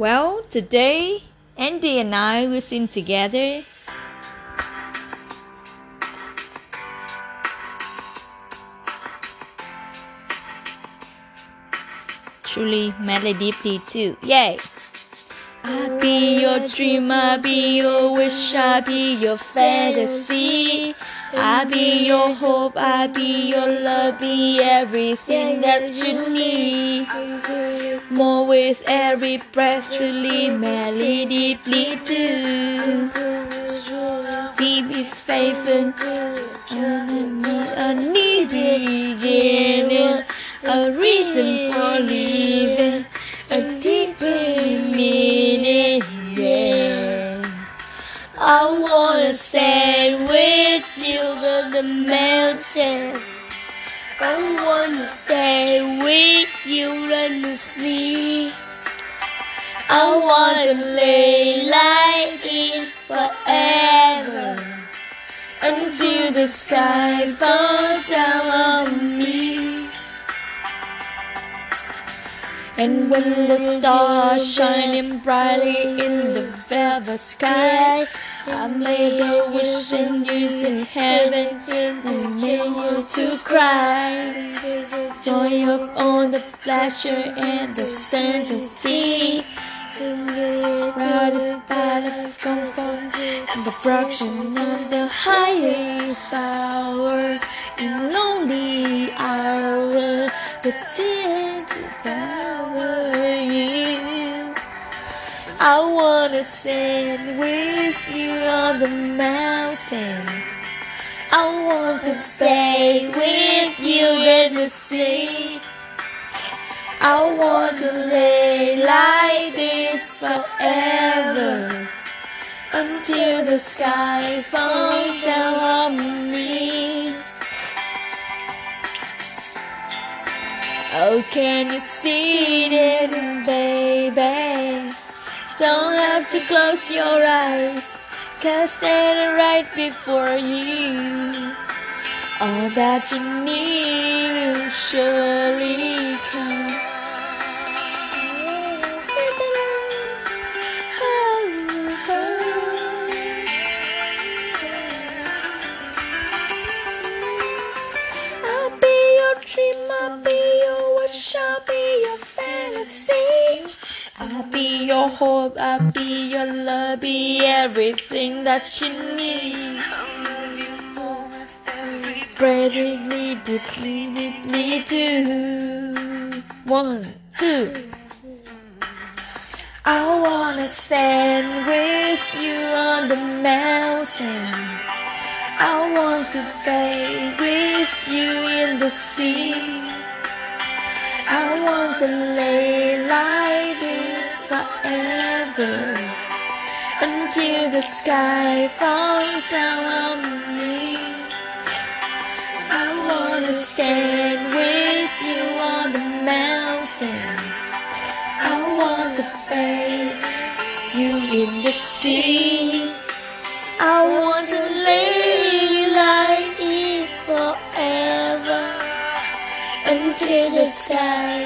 Well, today Andy and I will sing together. Truly, melody too. Yay! I'll be your dream, I'll be your wish, I'll be your fantasy. I be your hope, I'll be your love, be everything that you need. More with every breath, truly, madly, deeply too. Be me faithful, a new beginning, a reason for living, a deeper meaning. Yeah. I wanna stay with you on the mountain. I wanna stay with you on the sea. I wanna lay like this forever until the sky falls down on me. And when the stars shining brightly in the velvet sky, I made a wish and you to heaven and you to cry. Joy of all the pleasure and the certainty. Surrounded by the comfort and the fraction of the highest power wanna with you on the mountain. I want to stay with you in the sea. I want to lay like this forever until the sky falls down on me. Oh, can you see it, baby? Don't have to close your eyes, cause standing right before you. All that you need will surely come. Hope, I'll be your love, be everything that you need. Bravely, deeply, deeply too. One, two. I wanna stand with you on the mountain. I want to bathe with you in the sea. I want to lay like forever until the sky falls down on me. I wanna stand with you on the mountain. I want to fade you in the sea. I want to lay like it forever until the sky.